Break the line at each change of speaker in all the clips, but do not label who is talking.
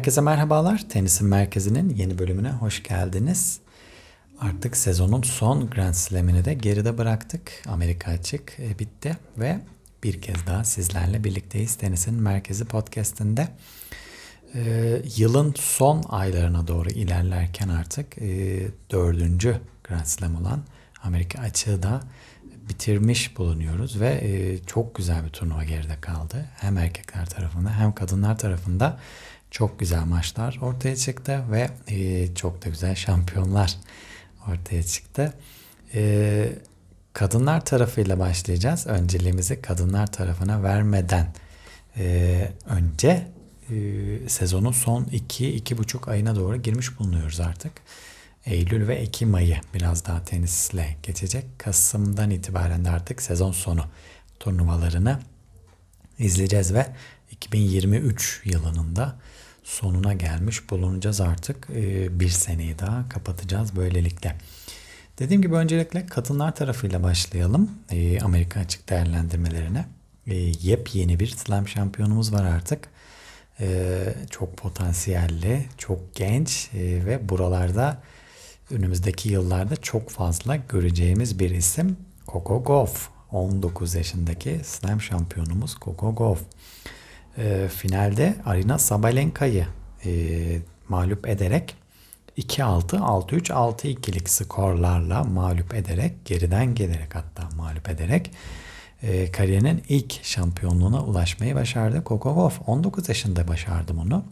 Herkese merhabalar. Tenisin Merkezi'nin yeni bölümüne hoş geldiniz. Artık sezonun son Grand Slam'ini de geride bıraktık. Amerika açık e, bitti ve bir kez daha sizlerle birlikteyiz Tenisin Merkezi podcast'inde. Ee, yılın son aylarına doğru ilerlerken artık e, dördüncü Grand Slam olan Amerika açığı da bitirmiş bulunuyoruz ve e, çok güzel bir turnuva geride kaldı. Hem erkekler tarafında hem kadınlar tarafında çok güzel maçlar ortaya çıktı ve e, çok da güzel şampiyonlar ortaya çıktı. E, kadınlar tarafıyla başlayacağız. Önceliğimizi kadınlar tarafına vermeden e, önce e, sezonun son 2-2,5 ayına doğru girmiş bulunuyoruz artık. Eylül ve Ekim ayı biraz daha tenisle geçecek. Kasım'dan itibaren de artık sezon sonu turnuvalarını izleyeceğiz ve 2023 yılının da sonuna gelmiş bulunacağız artık. Ee, bir seneyi daha kapatacağız böylelikle. Dediğim gibi öncelikle kadınlar tarafıyla başlayalım. Ee, Amerika açık değerlendirmelerine. Ee, yepyeni bir slam şampiyonumuz var artık. Çok potansiyelli, çok genç ve buralarda önümüzdeki yıllarda çok fazla göreceğimiz bir isim Coco Gauff. 19 yaşındaki slam şampiyonumuz Coco Gauff e, finalde Arina Sabalenka'yı e, mağlup ederek 2-6, 6-3, 6-2'lik skorlarla mağlup ederek, geriden gelerek hatta mağlup ederek e, kariyerinin ilk şampiyonluğuna ulaşmayı başardı. Gauff 19 yaşında başardı bunu.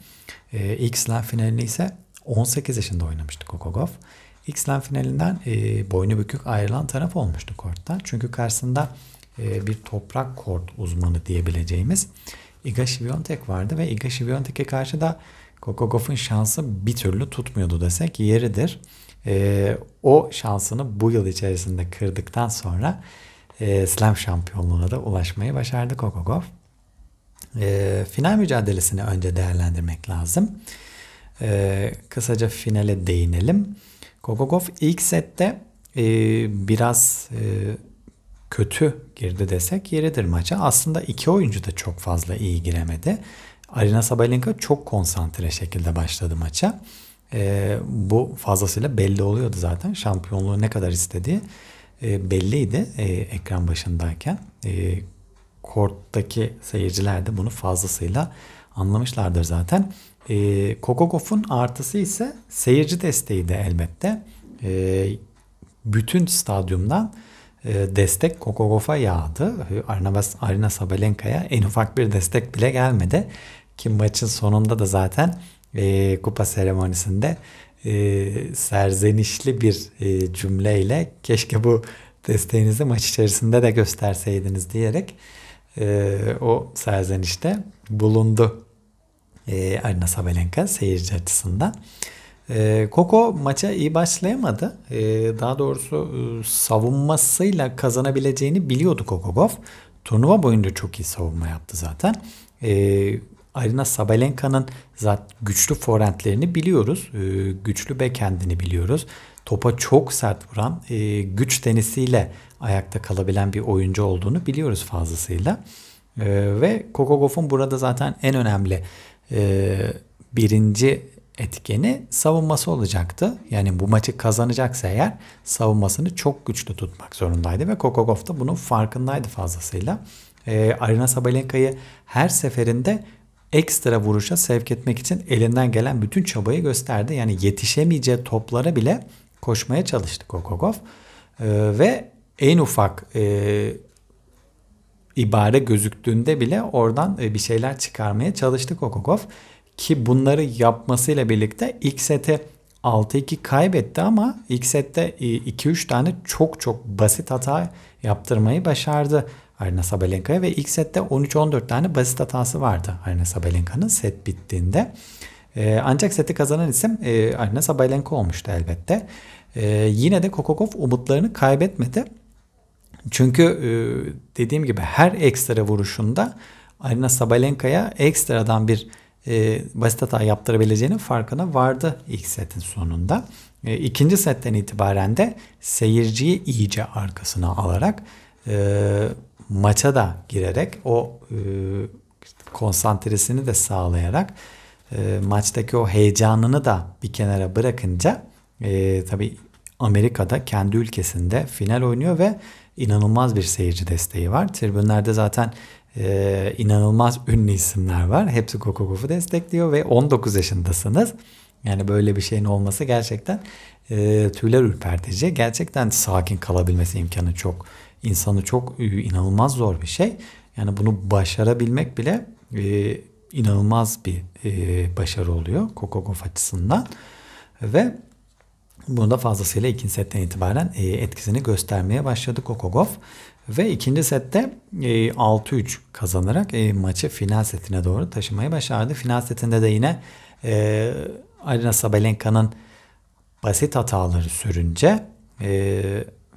E, ilk slam finalini ise 18 yaşında oynamıştı Gauff. İlk slam finalinden e, boynu bükük ayrılan taraf olmuştu kortta. Çünkü karşısında e, bir toprak kort uzmanı diyebileceğimiz Iga Świątek vardı ve Iga Świątek'e karşı da Kokogof'un şansı bir türlü tutmuyordu desek yeridir. E, o şansını bu yıl içerisinde kırdıktan sonra e, Slam şampiyonluğuna da ulaşmayı başardı Kokogov. E, final mücadelesini önce değerlendirmek lazım. E, kısaca finale değinelim. Kokogov ilk sette e, biraz e, kötü girdi desek yeridir maça. Aslında iki oyuncu da çok fazla iyi giremedi. Arina Sabalenka çok konsantre şekilde başladı maça. E, bu fazlasıyla belli oluyordu zaten. Şampiyonluğu ne kadar istediği e, belliydi e, ekran başındayken. E, korttaki seyirciler de bunu fazlasıyla anlamışlardır zaten. E, Kokogof'un artısı ise seyirci desteği de elbette. E, bütün stadyumdan destek Kokogof'a yağdı. Arina, Arina Sabalenka'ya en ufak bir destek bile gelmedi. Ki maçın sonunda da zaten e, kupa seremonisinde e, serzenişli bir e, cümleyle keşke bu desteğinizi maç içerisinde de gösterseydiniz diyerek e, o serzenişte bulundu e, Arina Sabalenka seyirci açısından. E, Koko maça iyi başlayamadı. E, daha doğrusu e, savunmasıyla kazanabileceğini biliyordu Kokogov. Turnuva boyunca çok iyi savunma yaptı zaten. E, Arina Sabalenka'nın zaten güçlü forentlerini biliyoruz. E, güçlü backhand'ini biliyoruz. Topa çok sert vuran, e, güç tenisiyle ayakta kalabilen bir oyuncu olduğunu biliyoruz fazlasıyla. Ve Kokogov'un burada zaten en önemli e, birinci etkeni savunması olacaktı. Yani bu maçı kazanacaksa eğer savunmasını çok güçlü tutmak zorundaydı ve Kokogov da bunun farkındaydı fazlasıyla. Ee, Arina Sabalenka'yı her seferinde ekstra vuruşa sevk etmek için elinden gelen bütün çabayı gösterdi. Yani yetişemeyeceği toplara bile koşmaya çalıştı Kokogov. Ee, ve en ufak e, ibare gözüktüğünde bile oradan e, bir şeyler çıkarmaya çalıştı Kokogov. Ki bunları yapmasıyla birlikte ilk sete 6-2 kaybetti ama ilk sette 2-3 tane çok çok basit hata yaptırmayı başardı Arina Sabalenka'ya ve ilk sette 13-14 tane basit hatası vardı Arina Sabalenka'nın set bittiğinde. Ee, ancak seti kazanan isim e, Arina Sabalenka olmuştu elbette. Yine de Kokokov umutlarını kaybetmedi. Çünkü e, dediğim gibi her ekstra vuruşunda Arina Sabalenka'ya ekstradan bir e, basit hata yaptırabileceğinin farkına vardı ilk setin sonunda. E, ikinci setten itibaren de seyirciyi iyice arkasına alarak e, maça da girerek o e, konsantresini de sağlayarak e, maçtaki o heyecanını da bir kenara bırakınca e, tabii Amerika'da kendi ülkesinde final oynuyor ve inanılmaz bir seyirci desteği var. Tribünlerde zaten e, inanılmaz ünlü isimler var. Hepsi Kokogof'u destekliyor ve 19 yaşındasınız. Yani böyle bir şeyin olması gerçekten e, tüyler ürpertici. Gerçekten sakin kalabilmesi imkanı çok, insanı çok e, inanılmaz zor bir şey. Yani bunu başarabilmek bile e, inanılmaz bir e, başarı oluyor Kokogov açısından. Ve bunu da fazlasıyla ikinci setten itibaren e, etkisini göstermeye başladı Kokogov. Ve ikinci sette e, 6-3 kazanarak e, maçı final setine doğru taşımayı başardı. Final setinde de yine e, Arina Sabalenka'nın basit hataları sürünce e,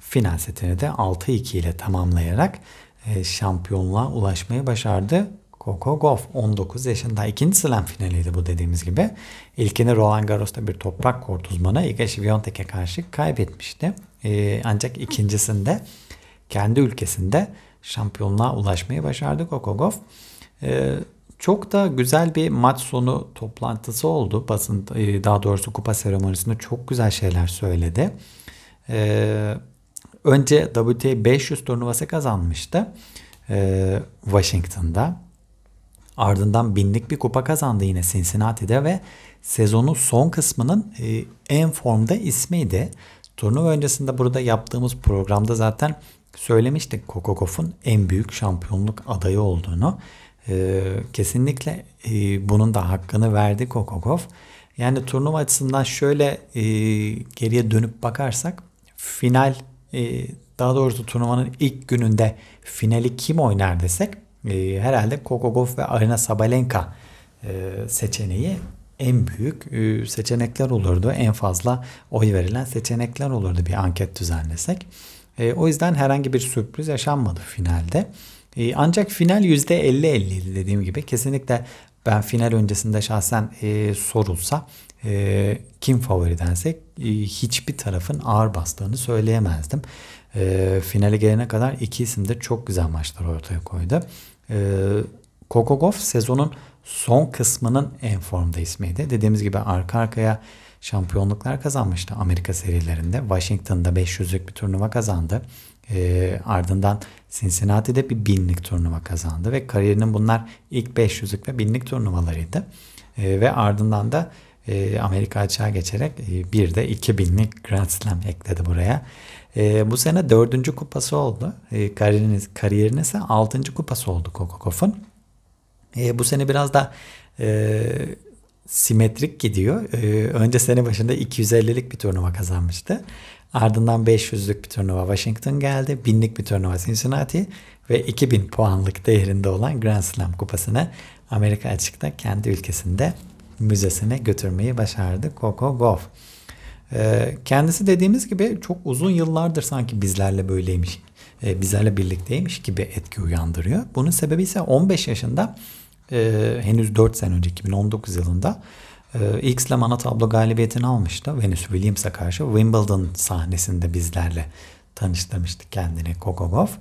final setini de 6-2 ile tamamlayarak e, şampiyonluğa ulaşmayı başardı. Coco Gauff 19 yaşında. ikinci slam finaliydi bu dediğimiz gibi. İlkini Roland Garros'ta bir toprak kort uzmanı Iga Świątek'e karşı kaybetmişti. Ee, ancak ikincisinde kendi ülkesinde şampiyonluğa ulaşmayı başardı Gauff. Ee, çok da güzel bir maç sonu toplantısı oldu. Basın e, daha doğrusu kupa seremonisinde çok güzel şeyler söyledi. Ee, önce WTA 500 turnuvası kazanmıştı. Ee, Washington'da. Ardından binlik bir kupa kazandı yine Cincinnati'de ve sezonun son kısmının e, en formda ismiydi. Turnuva öncesinde burada yaptığımız programda zaten söylemiştik Kokokof'un en büyük şampiyonluk adayı olduğunu. E, kesinlikle e, bunun da hakkını verdi Kokokov. Yani turnuva açısından şöyle e, geriye dönüp bakarsak final e, daha doğrusu turnuvanın ilk gününde finali kim oynar desek e, herhalde Kokogov ve Arina Sabalenka e, seçeneği en büyük e, seçenekler olurdu. En fazla oy verilen seçenekler olurdu bir anket düzenlesek. E, o yüzden herhangi bir sürpriz yaşanmadı finalde. E, ancak final %50-50 dediğim gibi. Kesinlikle ben final öncesinde şahsen e, sorulsa e, kim favori densek e, hiçbir tarafın ağır bastığını söyleyemezdim. E, finale gelene kadar iki isim de çok güzel maçlar ortaya koydu. E, Kokogov sezonun son kısmının en formda ismiydi. Dediğimiz gibi arka arkaya şampiyonluklar kazanmıştı Amerika serilerinde. Washington'da 500'lük bir turnuva kazandı. E, ardından Cincinnati'de bir binlik turnuva kazandı ve kariyerinin bunlar ilk 500'lük ve binlik turnuvalarıydı. E, ve ardından da e, Amerika açığa geçerek e, bir de 2000'lik Grand Slam ekledi buraya. E, bu sene dördüncü kupası oldu. E, kariyerinin, kariyerinin ise altıncı kupası oldu Kokokov'un. E, bu sene biraz da e, simetrik gidiyor. E, önce sene başında 250'lik bir turnuva kazanmıştı. Ardından 500'lük bir turnuva Washington geldi. 1000'lik bir turnuva Cincinnati ve 2000 puanlık değerinde olan Grand Slam kupasını Amerika açıkta kendi ülkesinde müzesine götürmeyi başardı Coco Gauff. Ee, kendisi dediğimiz gibi çok uzun yıllardır sanki bizlerle böyleymiş, e, bizlerle birlikteymiş gibi etki uyandırıyor. Bunun sebebi ise 15 yaşında e, henüz 4 sene önce 2019 yılında e, ilk slam ana tablo galibiyetini almıştı. Venus Williams'a karşı Wimbledon sahnesinde bizlerle tanıştırmıştı kendini Gauff.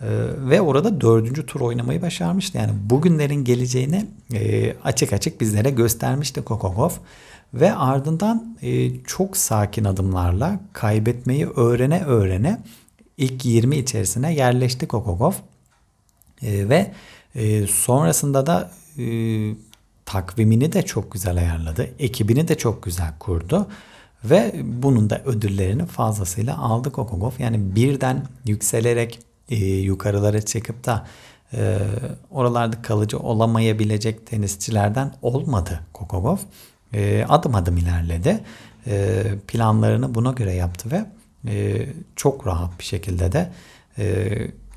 Ee, ve orada dördüncü tur oynamayı başarmıştı. Yani bugünlerin geleceğini e, açık açık bizlere göstermişti Kokogov. Ve ardından e, çok sakin adımlarla kaybetmeyi öğrene öğrene ilk 20 içerisine yerleşti Kokogov. E, ve e, sonrasında da e, takvimini de çok güzel ayarladı. Ekibini de çok güzel kurdu. Ve bunun da ödüllerini fazlasıyla aldı Kokogov. Yani birden yükselerek e, yukarılara çıkıp da e, oralarda kalıcı olamayabilecek tenisçilerden olmadı Kokogov. E, adım adım ilerledi. E, planlarını buna göre yaptı ve e, çok rahat bir şekilde de e,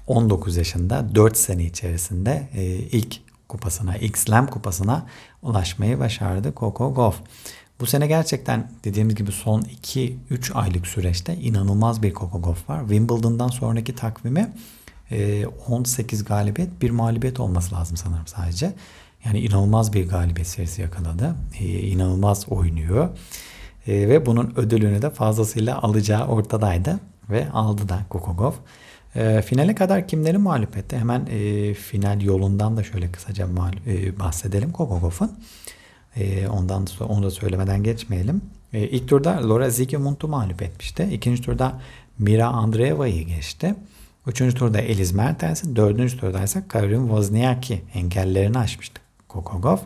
19 yaşında 4 sene içerisinde e, ilk kupasına, ilk slam kupasına ulaşmayı başardı Coco Gauff. Bu sene gerçekten dediğimiz gibi son 2-3 aylık süreçte inanılmaz bir Coco Gauff var. Wimbledon'dan sonraki takvimi 18 e, galibiyet, bir mağlubiyet olması lazım sanırım sadece. Yani inanılmaz bir galibiyet serisi yakaladı. E, inanılmaz oynuyor. E, ve bunun ödülünü de fazlasıyla alacağı ortadaydı. Ve aldı da Kokogov. E, finale kadar kimleri mağlup etti? Hemen e, final yolundan da şöyle kısaca e, bahsedelim Kokogov'un. E, ondan sonra onu da söylemeden geçmeyelim. E, ilk turda Laura Zygmunt'u mağlup etmişti. İkinci turda Mira Andreeva'yı geçti. Üçüncü turda Eliz Mertens'i, dördüncü turda ise Karin Wozniacki engellerini aşmıştı Kokogov.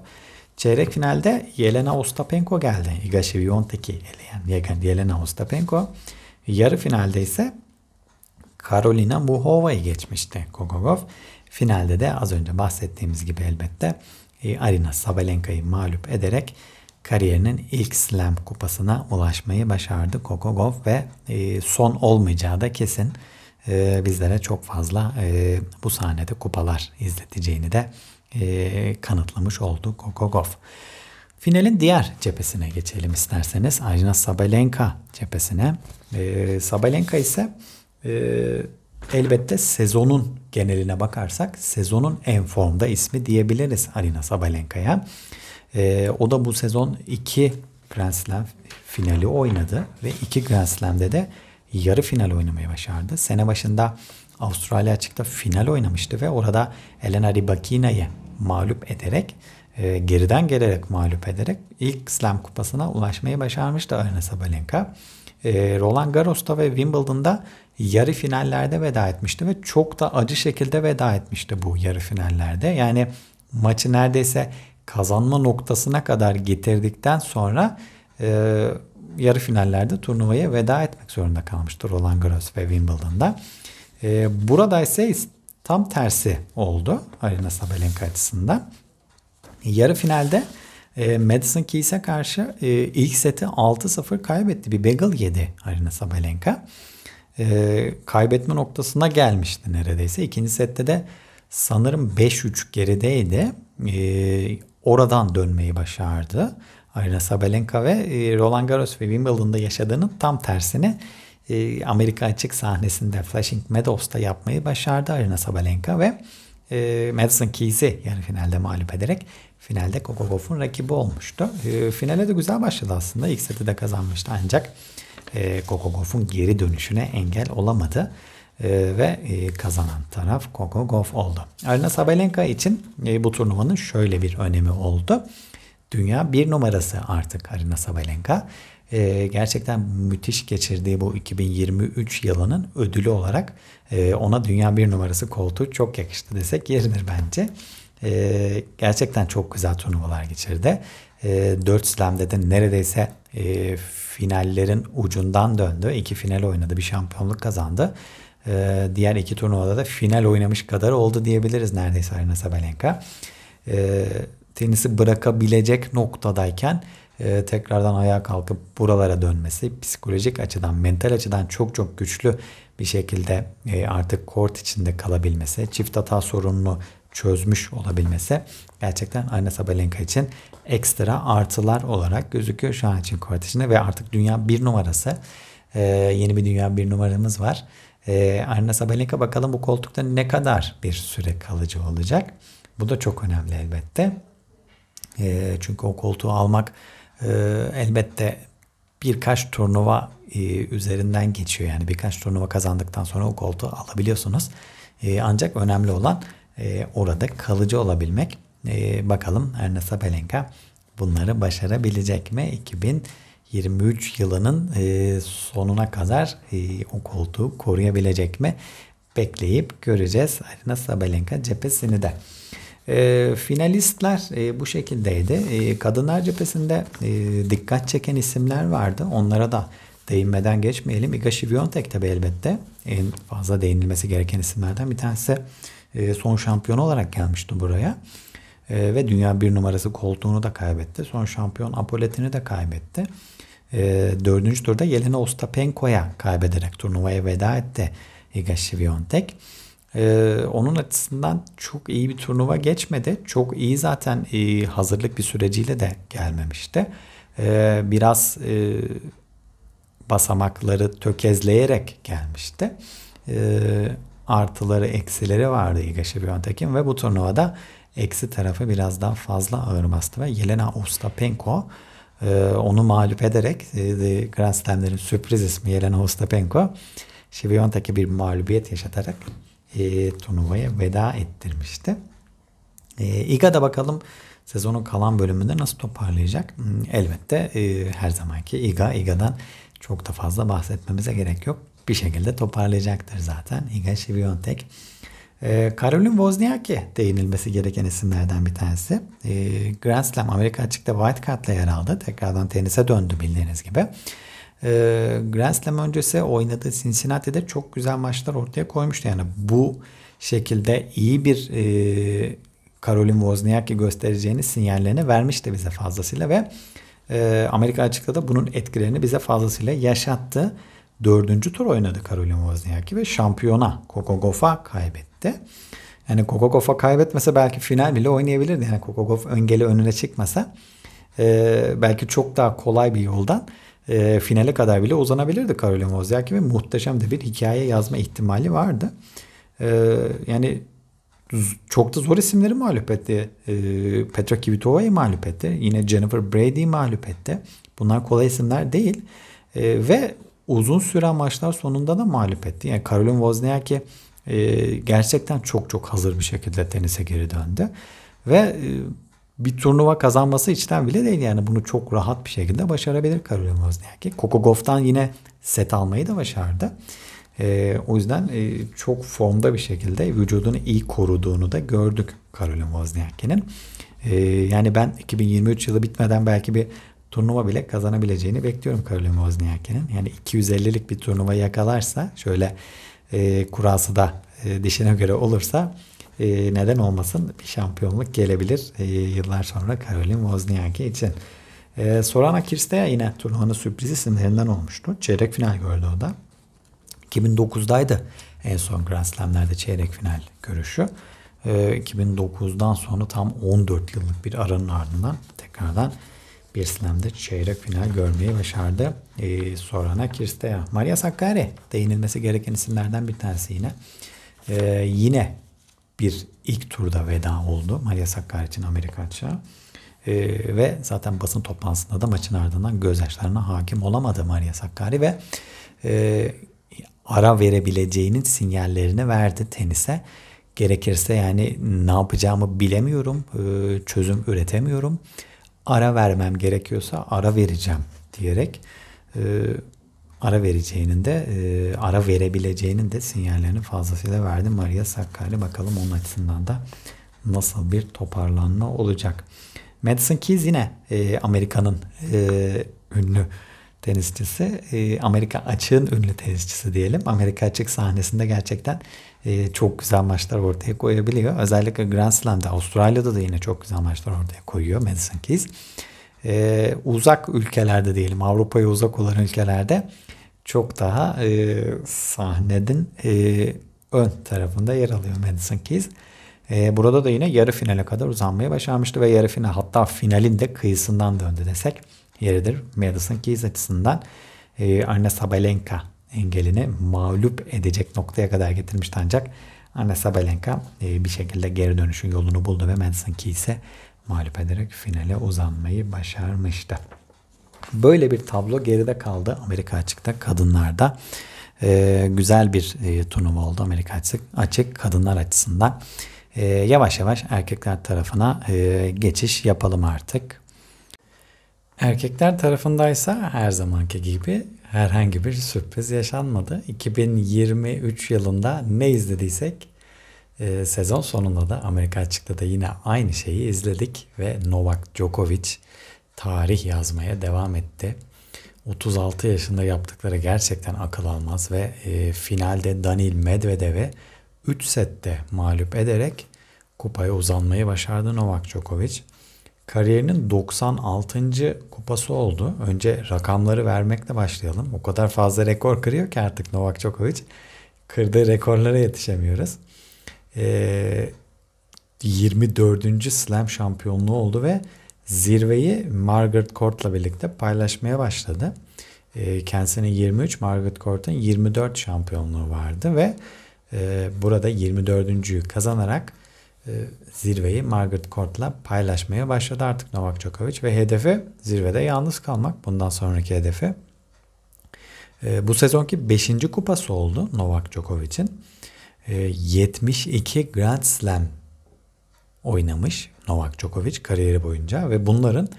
Çeyrek finalde Yelena Ostapenko geldi. Iga Świątek'i eleyen Yelena Ostapenko. Yarı finalde ise Karolina Muhova'yı geçmişti Kokogov. Finalde de az önce bahsettiğimiz gibi elbette e, Arina Sabalenka'yı mağlup ederek kariyerinin ilk Slam kupasına ulaşmayı başardı Kokogov ve e, son olmayacağı da kesin e, bizlere çok fazla bu sahnede kupalar izleteceğini de kanıtlamış oldu Kokogov. Finalin diğer cephesine geçelim isterseniz. Arina Sabalenka cephesine. Sabalenka ise elbette sezonun geneline bakarsak sezonun en formda ismi diyebiliriz Arina Sabalenka'ya. E, o da bu sezon iki Grand Slam finali oynadı ve iki Grand Slam'de de yarı final oynamayı başardı. Sene başında Avustralya açıkta final oynamıştı ve orada Elena Rybakina'yı mağlup ederek e, geriden gelerek mağlup ederek ilk Slam kupasına ulaşmayı başarmıştı Arina Sabalenka. E, Roland Garros'ta ve Wimbledon'da yarı finallerde veda etmişti ve çok da acı şekilde veda etmişti bu yarı finallerde. Yani maçı neredeyse kazanma noktasına kadar getirdikten sonra e, yarı finallerde turnuvaya veda etmek zorunda kalmıştır Roland Garros ve Wimbledon'da. E, burada ise tam tersi oldu Arina Sabalenka açısından. Yarı finalde e, Madison Keys'e karşı e, ilk seti 6-0 kaybetti. Bir bagel yedi Arina Sabalenka. E, kaybetme noktasına gelmişti neredeyse. İkinci sette de sanırım 5-3 gerideydi. E, oradan dönmeyi başardı. Arina Sabalenka ve e, Roland Garros ve Wimbledon'da yaşadığının tam tersini e, Amerika açık sahnesinde Flushing Meadows'ta yapmayı başardı Arina Sabalenka ve e, Madison Keys'i yarı finalde mağlup ederek finalde Kokogov'un rakibi olmuştu. E, finale de güzel başladı aslında. İlk seti de kazanmıştı ancak e, Kokogov'un geri dönüşüne engel olamadı. E, ve e, kazanan taraf Kokogov oldu. Arina Sabalenka için e, bu turnuvanın şöyle bir önemi oldu. Dünya bir numarası artık Arina Sabalenka. Gerçekten müthiş geçirdiği bu 2023 yılının ödülü olarak ona dünya bir numarası koltuğu çok yakıştı desek yeridir bence. Gerçekten çok güzel turnuvalar geçirdi. E, 4 slam'de de neredeyse finallerin ucundan döndü. İki final oynadı, bir şampiyonluk kazandı. E, diğer iki turnuvada da final oynamış kadar oldu diyebiliriz neredeyse Arina Sabalenka. E, tenisi bırakabilecek noktadayken e, tekrardan ayağa kalkıp buralara dönmesi psikolojik açıdan, mental açıdan çok çok güçlü bir şekilde e, artık kort içinde kalabilmesi, çift hata sorununu çözmüş olabilmesi gerçekten Arina Sabalenka için ekstra artılar olarak gözüküyor şu an için içinde ve artık dünya bir numarası. Ee, yeni bir dünya bir numaramız var. Ee, Arina Sabalenka bakalım bu koltukta ne kadar bir süre kalıcı olacak. Bu da çok önemli elbette. Ee, çünkü o koltuğu almak e, elbette birkaç turnuva e, üzerinden geçiyor. Yani birkaç turnuva kazandıktan sonra o koltuğu alabiliyorsunuz. E, ancak önemli olan e, orada kalıcı olabilmek. E, bakalım Arna Sabalenka bunları başarabilecek mi? 2023 yılının e, sonuna kadar e, o koltuğu koruyabilecek mi? Bekleyip göreceğiz Arina Sabalenka cephesini de. E, finalistler e, bu şekildeydi. E, kadınlar cephesinde e, dikkat çeken isimler vardı. Onlara da değinmeden geçmeyelim. Iga Świątek tabi elbette en fazla değinilmesi gereken isimlerden bir tanesi. E, son şampiyon olarak gelmişti buraya. E, ve dünya bir numarası koltuğunu da kaybetti. Son şampiyon Apolet'ini de kaybetti. E, dördüncü turda Yelena Ostapenko'ya kaybederek turnuvaya veda etti Iga Świątek. Onun açısından çok iyi bir turnuva geçmedi. Çok iyi zaten hazırlık bir süreciyle de gelmemişti. Biraz basamakları tökezleyerek gelmişti. Artıları eksileri vardı Iga Świątek'in ve bu turnuvada eksi tarafı biraz daha fazla ağır bastı ve Yelena Ostapenko e, onu mağlup ederek e, Grand Slam'lerin sürpriz ismi Yelena Ostapenko Świątek'e bir mağlubiyet yaşatarak e, turnuvaya veda ettirmişti. E, Iga'da bakalım sezonun kalan bölümünde nasıl toparlayacak? Hmm, elbette e, her zamanki Iga, Iga'dan çok da fazla bahsetmemize gerek yok. Bir şekilde toparlayacaktır zaten Iga Świątek. E, Karolin Wozniacki değinilmesi gereken isimlerden bir tanesi. E, Grand Slam Amerika açıkta White Card'la yer aldı. Tekrardan tenise döndü bildiğiniz gibi. E, Grand Slam öncesi oynadığı Cincinnati'de çok güzel maçlar ortaya koymuştu. Yani bu şekilde iyi bir e, Karolin Wozniacki göstereceğini sinyallerini vermişti bize fazlasıyla ve e, Amerika açıkta da bunun etkilerini bize fazlasıyla yaşattı. Dördüncü tur oynadı Karolin Wozniacki ve şampiyona Coco Gauff'a kaybetti. Yani Coco Gauff'a kaybetmese belki final bile oynayabilirdi. Yani Coco Gauff öngeli önüne çıkmasa e, belki çok daha kolay bir yoldan e, finale kadar bile uzanabilirdi Karolin Wozniacki ve muhteşem de bir hikaye yazma ihtimali vardı. E, yani çok da zor isimleri mağlup etti. E, Petra Kvitova'yı mağlup etti. Yine Jennifer Brady'yi mağlup etti. Bunlar kolay isimler değil. E, ve uzun süren maçlar sonunda da mağlup etti. Yani Karolin Wozniacki e, gerçekten çok çok hazır bir şekilde tenise geri döndü. Ve e, bir turnuva kazanması içten bile değil yani bunu çok rahat bir şekilde başarabilir Karolin Wozniacki. Coco Gauff'tan yine set almayı da başardı. E, o yüzden e, çok formda bir şekilde vücudunu iyi koruduğunu da gördük Karolin Wozniacki'nin. E, yani ben 2023 yılı bitmeden belki bir turnuva bile kazanabileceğini bekliyorum Karolin Wozniacki'nin. Yani 250'lik bir turnuva yakalarsa şöyle e, kurası da e, dişine göre olursa e, neden olmasın bir şampiyonluk gelebilir e, yıllar sonra Karolin Wozniacki için. E, Sorana Kirsteya yine turnuvanın sürpriz isimlerinden olmuştu. Çeyrek final gördü o da. 2009'daydı en son Grand Slam'lerde çeyrek final görüşü. E, 2009'dan sonra tam 14 yıllık bir aranın ardından tekrardan bir slam'de çeyrek final görmeyi başardı. E, Sorana Kirsteya. Maria Sakkari değinilmesi gereken isimlerden bir tanesi yine. E, yine bir ilk turda veda oldu Maria Sakkari için Amerika açığa. E, ve zaten basın toplantısında da maçın ardından gözyaşlarına hakim olamadı Maria Sakkari ve e, ara verebileceğinin sinyallerini verdi tenise. Gerekirse yani ne yapacağımı bilemiyorum, e, çözüm üretemiyorum ara vermem gerekiyorsa ara vereceğim diyerek e, ara vereceğinin de e, ara verebileceğinin de sinyallerini fazlasıyla verdi Maria Sakkari. Bakalım onun açısından da nasıl bir toparlanma olacak. Madison Keys yine e, Amerika'nın e, ünlü tenisçisi. E, Amerika açığın ünlü tenisçisi diyelim. Amerika açık sahnesinde gerçekten e, çok güzel maçlar ortaya koyabiliyor. Özellikle Grand Slam'da Avustralya'da da yine çok güzel maçlar ortaya koyuyor Madison Keys. E, uzak ülkelerde diyelim Avrupa'ya uzak olan ülkelerde çok daha e, sahnenin e, ön tarafında yer alıyor Madison Keys. E, burada da yine yarı finale kadar uzanmaya başarmıştı ve yarı final hatta finalin de kıyısından döndü desek yeridir. Madison Keys açısından e, Arne Sabalenka engelini mağlup edecek noktaya kadar getirmişti ancak Anna Sabalenka e, bir şekilde geri dönüşün yolunu buldu ve Madison Keys'e mağlup ederek finale uzanmayı başarmıştı. Böyle bir tablo geride kaldı Amerika açıkta kadınlarda. E, güzel bir e, turnuva oldu Amerika açık, açık kadınlar açısından. E, yavaş yavaş erkekler tarafına e, geçiş yapalım artık. Erkekler tarafındaysa her zamanki gibi herhangi bir sürpriz yaşanmadı. 2023 yılında ne izlediysek e, sezon sonunda da Amerika açıkta da yine aynı şeyi izledik ve Novak Djokovic tarih yazmaya devam etti. 36 yaşında yaptıkları gerçekten akıl almaz ve e, finalde Danil Medvedev'e 3 sette mağlup ederek kupaya uzanmayı başardı Novak Djokovic. Kariyerinin 96. kupası oldu. Önce rakamları vermekle başlayalım. O kadar fazla rekor kırıyor ki artık Novak Djokovic. Kırdığı rekorlara yetişemiyoruz. Ee, 24. Slam şampiyonluğu oldu ve zirveyi Margaret Court'la birlikte paylaşmaya başladı. Ee, kendisinin 23, Margaret Court'un 24 şampiyonluğu vardı ve e, burada 24.'ü kazanarak zirveyi Margaret Court'la paylaşmaya başladı artık Novak Djokovic ve hedefi zirvede yalnız kalmak. Bundan sonraki hedefi. E, bu sezonki 5. kupası oldu Novak Djokovic'in. 72 e, Grand Slam oynamış Novak Djokovic kariyeri boyunca ve bunların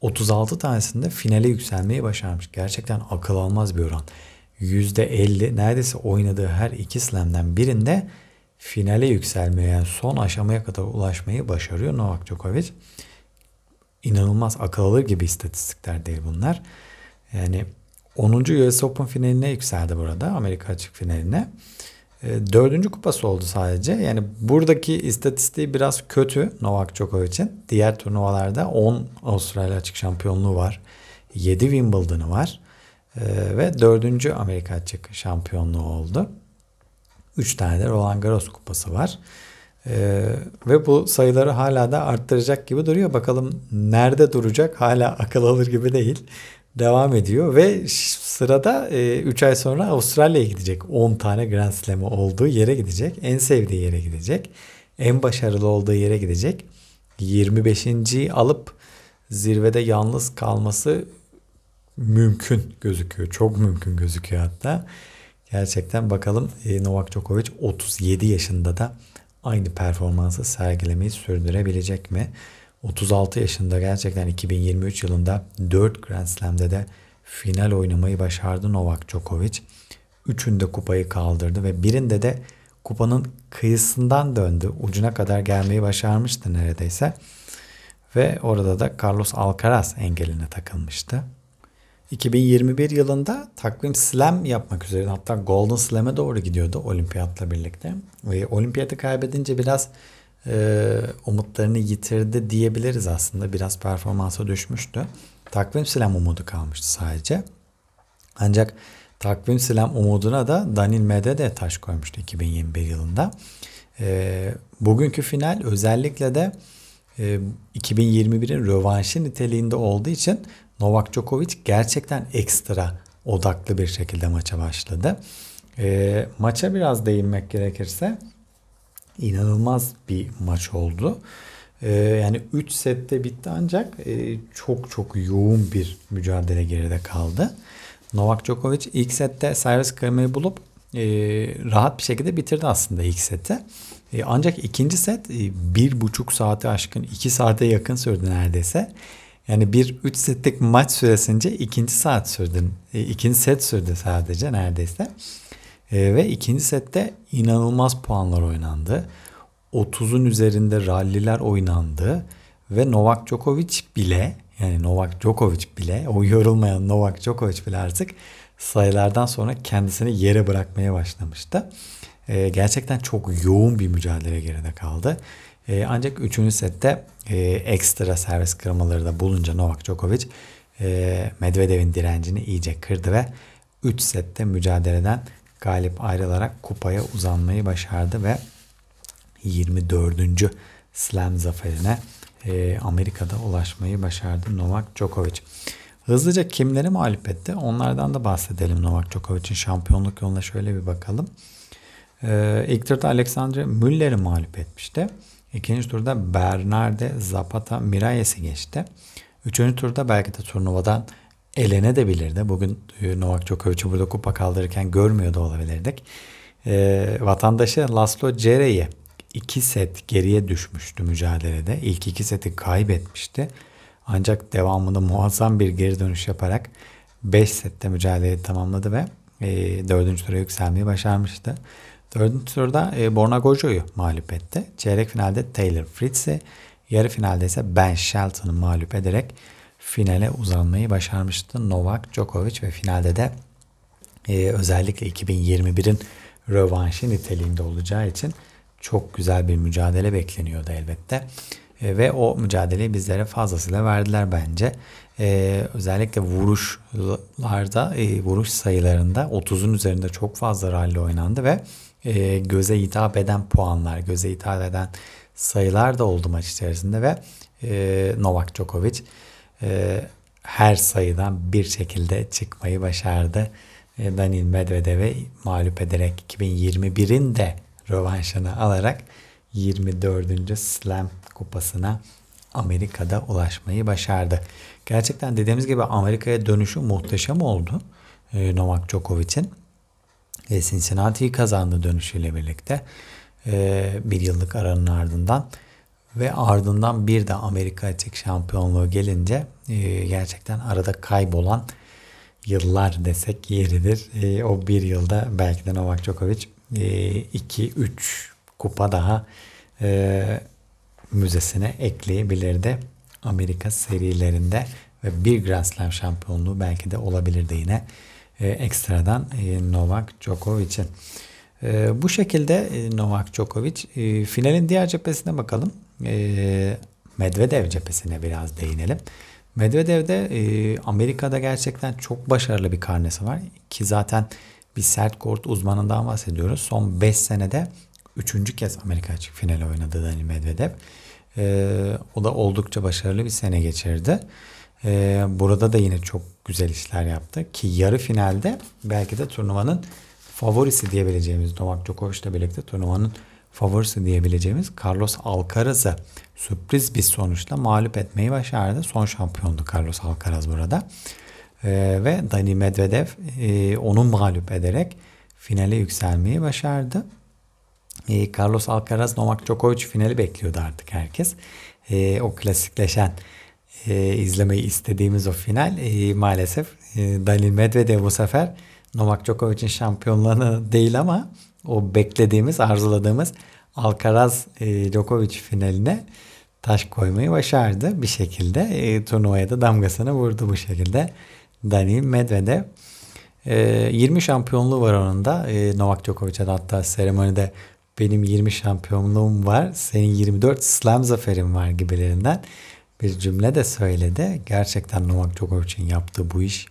36 tanesinde finale yükselmeyi başarmış. Gerçekten akıl almaz bir oran. %50 neredeyse oynadığı her iki slam'den birinde finale yükselmeye yani son aşamaya kadar ulaşmayı başarıyor Novak Djokovic. İnanılmaz akıl alır gibi istatistikler değil bunlar. Yani 10. US Open finaline yükseldi burada Amerika açık finaline. E, dördüncü kupası oldu sadece. Yani buradaki istatistiği biraz kötü Novak Djokovic'in. Diğer turnuvalarda 10 Avustralya açık şampiyonluğu var. 7 Wimbledon'ı var. E, ve dördüncü Amerika açık şampiyonluğu oldu. 3 tane de Roland Garros kupası var. Ee, ve bu sayıları hala da arttıracak gibi duruyor. Bakalım nerede duracak hala akıl alır gibi değil devam ediyor ve sırada 3 e, ay sonra Avustralya'ya gidecek. 10 tane Grand Slam'ı olduğu yere gidecek. En sevdiği yere gidecek. En başarılı olduğu yere gidecek. 25. alıp zirvede yalnız kalması mümkün gözüküyor. Çok mümkün gözüküyor hatta. Gerçekten bakalım e, Novak Djokovic 37 yaşında da aynı performansı sergilemeyi sürdürebilecek mi? 36 yaşında gerçekten 2023 yılında 4 Grand Slam'de de final oynamayı başardı Novak Djokovic. Üçünde kupayı kaldırdı ve birinde de kupanın kıyısından döndü. Ucuna kadar gelmeyi başarmıştı neredeyse. Ve orada da Carlos Alcaraz engeline takılmıştı. 2021 yılında takvim slam yapmak üzere hatta Golden Slam'e doğru gidiyordu olimpiyatla birlikte. Ve olimpiyatı kaybedince biraz e, umutlarını yitirdi diyebiliriz aslında. Biraz performansa düşmüştü. Takvim slam umudu kalmıştı sadece. Ancak takvim slam umuduna da Daniel Medvedev taş koymuştu 2021 yılında. E, bugünkü final özellikle de e, 2021'in rövanşı niteliğinde olduğu için Novak Djokovic gerçekten ekstra odaklı bir şekilde maça başladı. E, maça biraz değinmek gerekirse inanılmaz bir maç oldu. Ee, yani 3 sette bitti ancak e, çok çok yoğun bir mücadele geride kaldı. Novak Djokovic ilk sette servis kırmayı bulup e, rahat bir şekilde bitirdi aslında ilk seti. E, ancak ikinci set e, bir buçuk saate aşkın iki saate yakın sürdü neredeyse. Yani bir üç setlik maç süresince ikinci saat sürdü. E, ikinci set sürdü sadece neredeyse. E, ve ikinci sette inanılmaz puanlar oynandı. 30'un üzerinde ralliler oynandı ve Novak Djokovic bile yani Novak Djokovic bile o yorulmayan Novak Djokovic bile artık sayılardan sonra kendisini yere bırakmaya başlamıştı. E, gerçekten çok yoğun bir mücadele geride kaldı. E, ancak 3. sette e, ekstra servis kırmaları da bulunca Novak Djokovic e, Medvedev'in direncini iyice kırdı ve 3 sette mücadeleden galip ayrılarak kupaya uzanmayı başardı ve 24. Slam zaferine e, Amerika'da ulaşmayı başardı Novak Djokovic. Hızlıca kimleri mağlup etti? Onlardan da bahsedelim Novak Djokovic'in şampiyonluk yoluna şöyle bir bakalım. Ee, ilk turda Alexander Müller'i mağlup etmişti. İkinci turda Bernarde Zapata Mirales'i geçti. Üçüncü turda belki de turnuvadan elenebilirdi. Bugün e, Novak Djokovic'i burada kupa kaldırırken görmüyor da olabilirdik. E, vatandaşı Laszlo Cere'yi iki set geriye düşmüştü mücadelede. İlk iki seti kaybetmişti. Ancak devamında muazzam bir geri dönüş yaparak 5 sette mücadeleyi tamamladı ve e, 4. tura yükselmeyi başarmıştı. 4. turda e, Borna Gojo'yu mağlup etti. Çeyrek finalde Taylor Fritz'i, yarı finalde ise Ben Shelton'ı mağlup ederek finale uzanmayı başarmıştı Novak Djokovic ve finalde de e, özellikle 2021'in rövanşı niteliğinde olacağı için çok güzel bir mücadele bekleniyordu elbette. E, ve o mücadeleyi bizlere fazlasıyla verdiler bence. E, özellikle vuruşlarda, e, vuruş sayılarında 30'un üzerinde çok fazla rally oynandı ve e, göze hitap eden puanlar, göze hitap eden sayılar da oldu maç içerisinde ve e, Novak Djokovic e, her sayıdan bir şekilde çıkmayı başardı. E, Daniil Medvedev'i mağlup ederek 2021'in de rövanşını alarak 24. Slam kupasına Amerika'da ulaşmayı başardı. Gerçekten dediğimiz gibi Amerika'ya dönüşü muhteşem oldu e, Novak Djokovic'in. E, Cincinnati'yi kazandı dönüşüyle birlikte. E, bir yıllık aranın ardından. ve ardından bir de Amerika açık şampiyonluğu gelince e, gerçekten arada kaybolan yıllar desek yeridir. E, o bir yılda belki de Novak Djokovic 2-3 kupa daha müzesine ekleyebilirdi. Amerika serilerinde ve bir Grand Slam şampiyonluğu belki de olabilirdi yine e, ekstradan e, Novak Djokovic'in. E, bu şekilde e, Novak Djokovic e, finalin diğer cephesine bakalım. E, Medvedev cephesine biraz değinelim. Medvedev'de e, Amerika'da gerçekten çok başarılı bir karnesi var ki zaten bir sert kort uzmanından bahsediyoruz. Son 5 senede 3. kez Amerika açık finali oynadı Daniil Medvedev. E, o da oldukça başarılı bir sene geçirdi. E, burada da yine çok güzel işler yaptı. Ki yarı finalde belki de turnuvanın favorisi diyebileceğimiz Novak Djokovic ile birlikte turnuvanın favorisi diyebileceğimiz Carlos Alcaraz'ı sürpriz bir sonuçla mağlup etmeyi başardı. Son şampiyondu Carlos Alcaraz burada. Ee, ve Dani Medvedev e, onu mağlup ederek finale yükselmeyi başardı. E, Carlos Alcaraz, Novak Djokovic finali bekliyordu artık herkes. E, o klasikleşen e, izlemeyi istediğimiz o final e, maalesef e, Daniil Medvedev bu sefer Novak Djokovic'in şampiyonluğunu değil ama o beklediğimiz, arzuladığımız Alcaraz e, Djokovic finaline taş koymayı başardı bir şekilde. E, turnuvaya da damgasını vurdu bu şekilde. Daniil Medvedev. E, 20 şampiyonluğu var onun da. E, Novak Djokovic'e hatta seremonide benim 20 şampiyonluğum var. Senin 24 slam zaferin var gibilerinden bir cümle de söyledi. Gerçekten Novak Djokovic'in yaptığı bu iş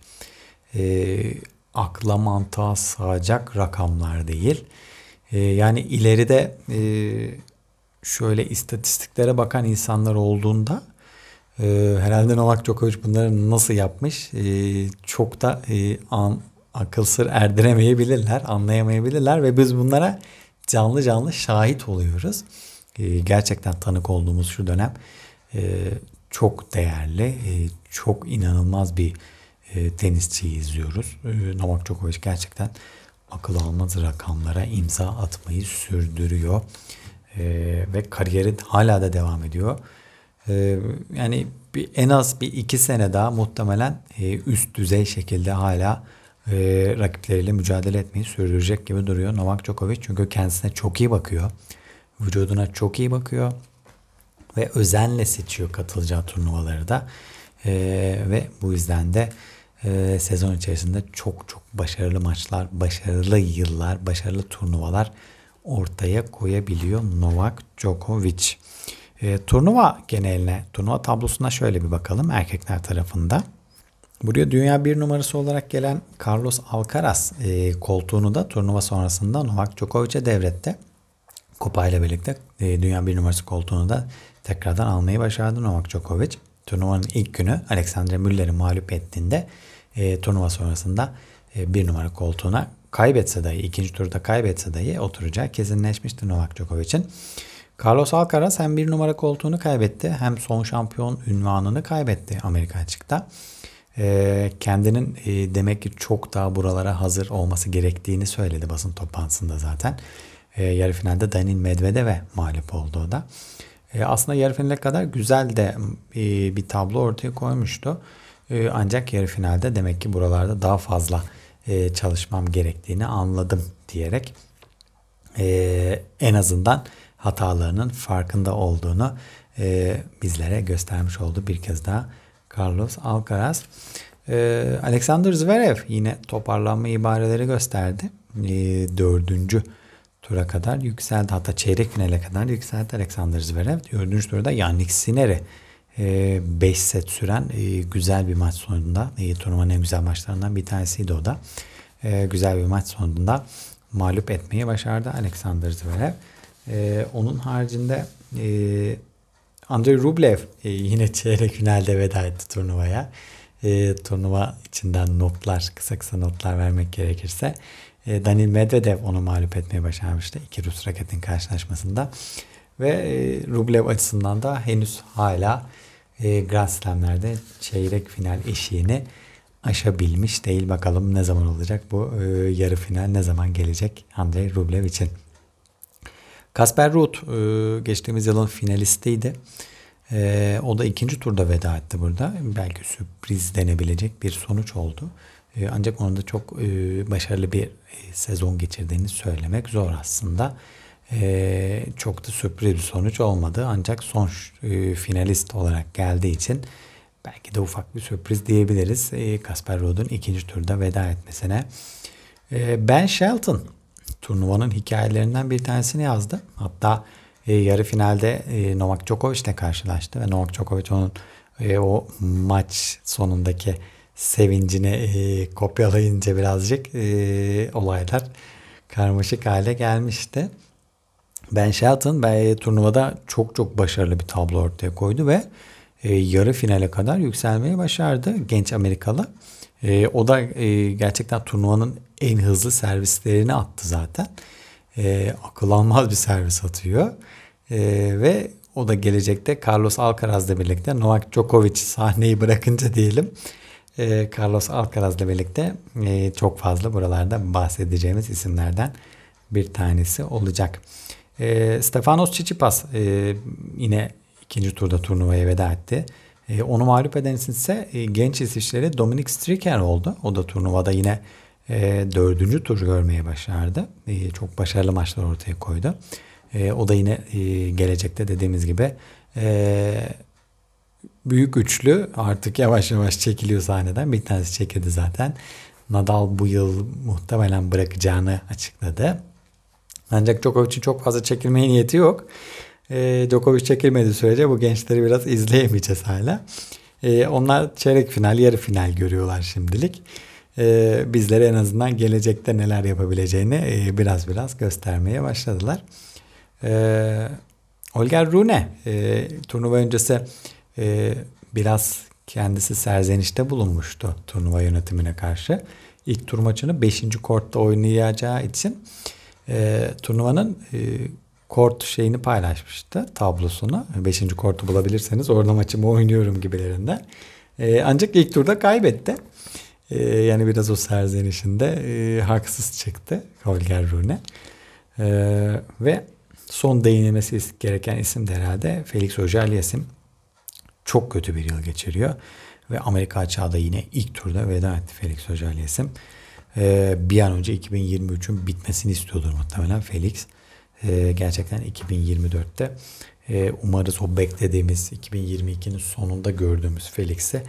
e, akla mantığa sığacak rakamlar değil. E, yani ileride e, şöyle istatistiklere bakan insanlar olduğunda e, herhalde Novak Djokovic bunları nasıl yapmış e, çok da e, an, akıl sır erdiremeyebilirler, anlayamayabilirler ve biz bunlara canlı canlı şahit oluyoruz. E, gerçekten tanık olduğumuz şu dönem e, çok değerli, e, çok inanılmaz bir e, tenisçiyi izliyoruz. E, Novak Djokovic gerçekten akıl almaz rakamlara imza atmayı sürdürüyor. Ve kariyeri hala da devam ediyor. Yani en az bir iki sene daha muhtemelen üst düzey şekilde hala rakipleriyle mücadele etmeyi sürdürecek gibi duruyor Novak Djokovic. Çünkü kendisine çok iyi bakıyor. Vücuduna çok iyi bakıyor ve özenle seçiyor katılacağı turnuvaları da. E, ve bu yüzden de e, sezon içerisinde çok çok başarılı maçlar, başarılı yıllar, başarılı turnuvalar ortaya koyabiliyor Novak Djokovic. E, turnuva geneline, turnuva tablosuna şöyle bir bakalım erkekler tarafında. Buraya dünya bir numarası olarak gelen Carlos Alcaraz e, koltuğunu da turnuva sonrasında Novak Djokovic'e devretti. Kupayla birlikte e, dünya bir numarası koltuğunu da tekrardan almayı başardı Novak Djokovic. Turnuvanın ilk günü Alexander Müller'i mağlup ettiğinde e, turnuva sonrasında e, bir numara koltuğuna kaybetse dahi, ikinci turda kaybetse dahi oturacağı kesinleşmişti Novak Djokovic'in. Carlos Alcaraz hem bir numara koltuğunu kaybetti hem son şampiyon ünvanını kaybetti Amerika açıkta. E, kendinin e, demek ki çok daha buralara hazır olması gerektiğini söyledi basın toplantısında zaten. E, yarı finalde Daniil Medvedev'e mağlup oldu o da. E, aslında yarı finale kadar güzel de e, bir tablo ortaya koymuştu. E, ancak yarı finalde demek ki buralarda daha fazla e, çalışmam gerektiğini anladım diyerek e, en azından hatalarının farkında olduğunu e, bizlere göstermiş oldu bir kez daha Carlos Alcaraz. E, Alexander Zverev yine toparlanma ibareleri gösterdi. E, dördüncü tura kadar yükseldi. Hatta çeyrek finale kadar yükseldi Alexander Zverev. Dördüncü turda Yannick Sinner'i 5 e, set süren e, güzel bir maç sonunda e, turnuvanın en güzel maçlarından bir tanesiydi o da. Güzel bir maç sonunda mağlup etmeyi başardı Alexander Zverev. Onun haricinde Andrei Rublev yine çeyrek finalde veda etti turnuvaya. Turnuva içinden notlar, kısa kısa notlar vermek gerekirse. E, Daniil Medvedev onu mağlup etmeye başarmıştı iki Rus raketin karşılaşmasında. Ve e, Rublev açısından da henüz hala e, Grand Slam'lerde çeyrek final eşiğini aşabilmiş değil. Bakalım ne zaman olacak bu yarı final ne zaman gelecek Andrei Rublev için. Kasper Ruud geçtiğimiz yılın finalistiydi. O da ikinci turda veda etti burada. Belki sürpriz denebilecek bir sonuç oldu. E, ancak onun da çok başarılı bir sezon geçirdiğini söylemek zor aslında. Çok da sürpriz bir sonuç olmadı. Ancak son finalist olarak geldiği için belki de ufak bir sürpriz diyebiliriz. Kasper Ruud'un ikinci turda veda etmesine. Ben Shelton turnuvanın hikayelerinden bir tanesini yazdı. Hatta e, yarı finalde e, Novak Djokovic ile karşılaştı ve Novak Djokovic onun e, o maç sonundaki sevincini e, kopyalayınca birazcık e, olaylar karmaşık hale gelmişti. Ben Shelton ben, turnuvada çok çok başarılı bir tablo ortaya koydu ve e, yarı finale kadar yükselmeyi başardı genç Amerikalı. E, o da e, gerçekten turnuvanın en hızlı servislerini attı zaten. E, akıl almaz bir servis atıyor. E, ve o da gelecekte Carlos Alcaraz'la birlikte Novak Djokovic sahneyi bırakınca diyelim e, Carlos Alcaraz'la birlikte e, çok fazla buralarda bahsedeceğimiz isimlerden bir tanesi olacak. E, Stefanos Tsitsipas e, yine ikinci turda turnuvaya veda etti. E, onu mağlup eden ise e, genç İsviçreli Dominic Stricker oldu. O da turnuvada yine dördüncü tur görmeye başardı. Çok başarılı maçlar ortaya koydu. O da yine gelecekte dediğimiz gibi büyük üçlü artık yavaş yavaş çekiliyor sahneden. Bir tanesi çekildi zaten. Nadal bu yıl muhtemelen bırakacağını açıkladı. Ancak Djokovic'in çok fazla çekilmeye niyeti yok. E, Djokovic çekilmediği sürece bu gençleri biraz izleyemeyeceğiz hala. E, onlar çeyrek final, yarı final görüyorlar şimdilik. E, bizlere en azından gelecekte neler yapabileceğini e, biraz biraz göstermeye başladılar. E, Olger Rune e, turnuva öncesi e, biraz kendisi serzenişte bulunmuştu turnuva yönetimine karşı. İlk tur maçını 5. kortta oynayacağı için e, turnuvanın e, kort şeyini paylaşmıştı tablosunu. Beşinci kortu bulabilirseniz orada maçımı oynuyorum gibilerinden. E, ancak ilk turda kaybetti. E, yani biraz o serzenişinde e, haksız çıktı Holger Rune. E, ve son değinilmesi gereken isim de herhalde Felix Auger-Aliassime. Çok kötü bir yıl geçiriyor. Ve Amerika açığa yine ilk turda veda etti Felix Auger-Aliassime. E, bir an önce 2023'ün bitmesini istiyordur muhtemelen Felix e, gerçekten 2024'te e, umarız o beklediğimiz 2022'nin sonunda gördüğümüz Felix'i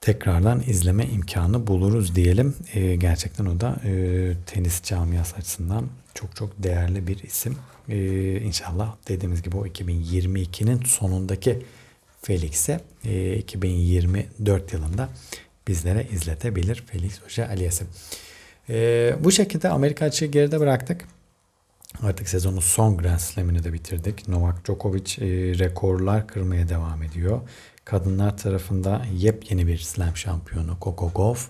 tekrardan izleme imkanı buluruz diyelim. E, gerçekten o da e, tenis camiası açısından çok çok değerli bir isim. E, inşallah dediğimiz gibi o 2022'nin sonundaki Felix'i e, 2024 yılında bizlere izletebilir Felix Hoca Aliyesi. E, bu şekilde Amerika açığı geride bıraktık. Artık sezonun son Grand Slam'ini de bitirdik. Novak Djokovic e, rekorlar kırmaya devam ediyor. Kadınlar tarafında yepyeni bir Slam şampiyonu Coco Gauff.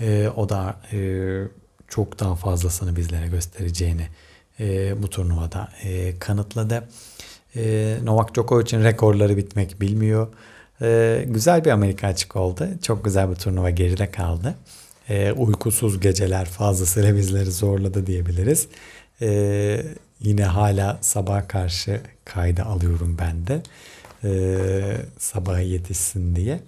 E, o da e, çok daha fazlasını bizlere göstereceğini e, bu turnuvada e, kanıtladı. E, Novak Djokovic'in rekorları bitmek bilmiyor. E, güzel bir Amerika açık oldu. Çok güzel bir turnuva geride kaldı. E, uykusuz geceler fazlasıyla bizleri zorladı diyebiliriz. Ee, yine hala sabah karşı kayda alıyorum ben de. Ee, sabaha yetişsin diye.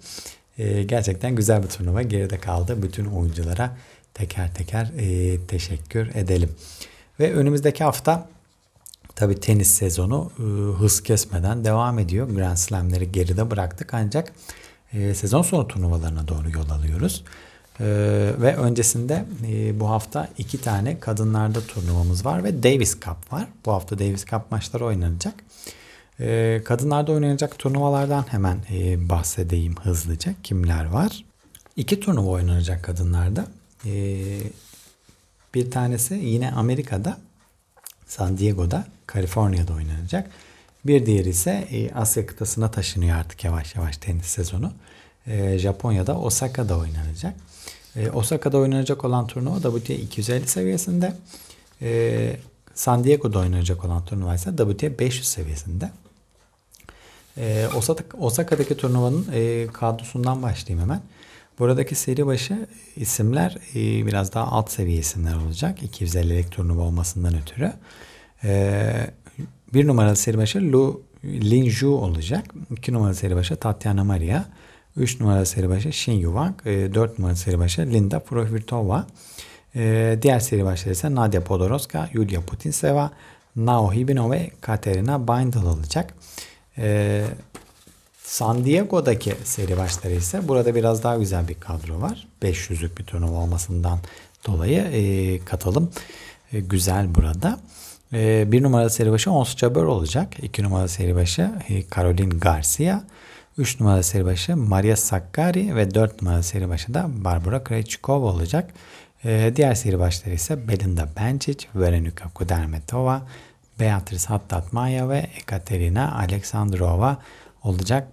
Ee, gerçekten güzel bir turnuva geride kaldı. Bütün oyunculara teker teker e, teşekkür edelim. Ve önümüzdeki hafta tabi tenis sezonu e, hız kesmeden devam ediyor. Grand Slam'leri geride bıraktık ancak e, sezon sonu turnuvalarına doğru yol alıyoruz. Ee, ve öncesinde e, bu hafta iki tane kadınlarda turnuvamız var ve Davis Cup var. Bu hafta Davis Cup maçları oynanacak. Ee, kadınlarda oynanacak turnuvalardan hemen e, bahsedeyim hızlıca. Kimler var? İki turnuva oynanacak kadınlarda. Ee, bir tanesi yine Amerika'da, San Diego'da, Kaliforniya'da oynanacak. Bir diğeri ise e, Asya kıtasına taşınıyor artık yavaş yavaş tenis sezonu. E, Japonya'da, Osaka'da oynanacak. E, Osaka'da oynanacak olan turnuva WTA 250 seviyesinde. San Diego'da oynanacak olan turnuva ise WTA 500 seviyesinde. Osaka'daki turnuvanın kadrosundan başlayayım hemen. Buradaki seri başı isimler e, biraz daha alt seviye isimler olacak. 250'lik turnuva olmasından ötürü. E, bir numaralı seri başı Lu Linju olacak. İki numaralı seri başı Tatiana Maria. Üç numaralı seri başı Shin Yuvak. E, dört numaralı seri başı Linda Provirtova. E, diğer seri başları ise Nadia Podoroska, Yulia Putinseva, Nao Hibino ve Katerina Bindel olacak. E, San Diego'daki seri başları ise burada biraz daha güzel bir kadro var. 500'lük bir turnuva olmasından dolayı e, katılım e, güzel burada. E, bir numaralı seri başı Ons Jabeur olacak. İki numaralı seri başı e, Caroline Garcia. Üç numaralı seri başı Maria Sakkari ve dört numaralı seri başı da Barbara Krejcikova olacak. E, diğer seri başları ise Belinda Bencic, Veronika Kudermetova, Beatrice Hattatmaya ve Ekaterina Aleksandrova olacak.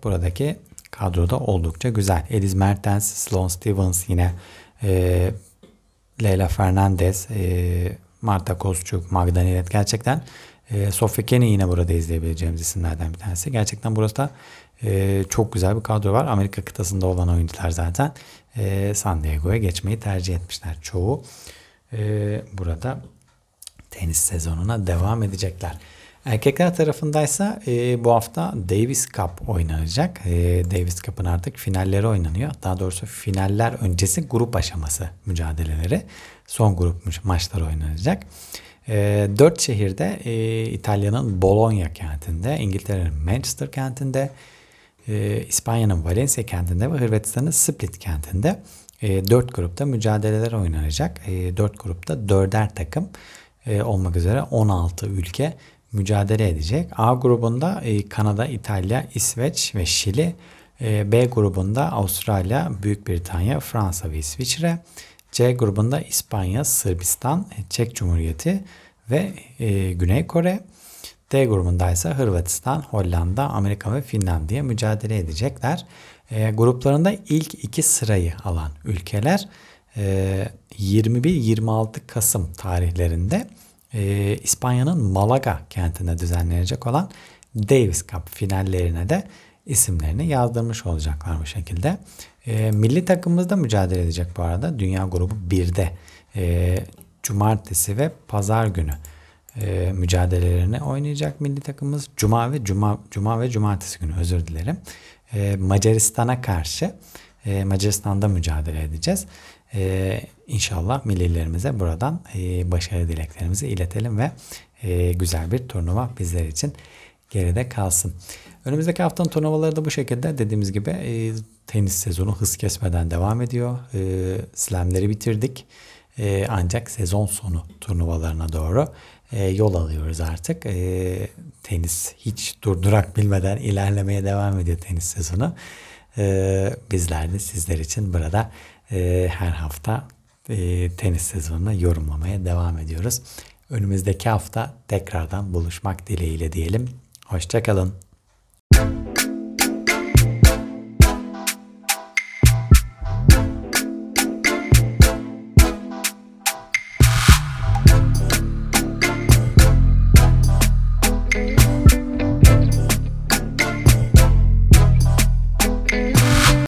Buradaki kadroda oldukça güzel. Eliz Mertens, Sloane Stevens yine e, Leyla Fernandez, e, Marta Kozçuk, Magda Niret gerçekten e, Sofya Kenny yine burada izleyebileceğimiz isimlerden bir tanesi. Gerçekten burası e, çok güzel bir kadro var. Amerika kıtasında olan oyuncular zaten e, San Diego'ya geçmeyi tercih etmişler çoğu. E, burada tenis sezonuna devam edecekler. Erkekler tarafındaysa e, bu hafta Davis Cup oynanacak. E, Davis Cup'ın artık finalleri oynanıyor. Daha doğrusu finaller öncesi grup aşaması mücadeleleri. Son grup maçları oynanacak. E, dört şehirde e, İtalya'nın Bologna kentinde, İngiltere'nin Manchester kentinde, e, İspanya'nın Valencia kentinde ve Hırvatistan'ın Split kentinde e, dört grupta mücadeleler oynanacak. E, dört grupta dörder takım e, olmak üzere 16 ülke mücadele edecek. A grubunda e, Kanada, İtalya, İsveç ve Şili. E, B grubunda Avustralya, Büyük Britanya, Fransa ve İsviçre. C grubunda İspanya, Sırbistan, e, Çek Cumhuriyeti ve Güney Kore. D grubunda ise Hırvatistan, Hollanda, Amerika ve Finlandiya mücadele edecekler. gruplarında ilk iki sırayı alan ülkeler 21-26 Kasım tarihlerinde e, İspanya'nın Malaga kentinde düzenlenecek olan Davis Cup finallerine de isimlerini yazdırmış olacaklar bu şekilde. E, milli takımımız da mücadele edecek bu arada. Dünya grubu 1'de e, cumartesi ve pazar günü e, mücadelelerini oynayacak milli takımımız. Cuma ve cuma cuma ve cumartesi günü özür dilerim. E, Macaristan'a karşı e, Macaristan'da mücadele edeceğiz. E, inşallah millilerimize buradan e, başarı dileklerimizi iletelim ve e, güzel bir turnuva bizler için geride kalsın. Önümüzdeki haftanın turnuvaları da bu şekilde dediğimiz gibi e, tenis sezonu hız kesmeden devam ediyor. E, slamleri bitirdik. E, ancak sezon sonu turnuvalarına doğru e, yol alıyoruz artık. E, tenis hiç durdurak bilmeden ilerlemeye devam ediyor tenis sezonu. E, bizler de sizler için burada e, her hafta e, tenis sezonuna yorumlamaya devam ediyoruz. Önümüzdeki hafta tekrardan buluşmak dileğiyle diyelim. Hoşçakalın. kalın.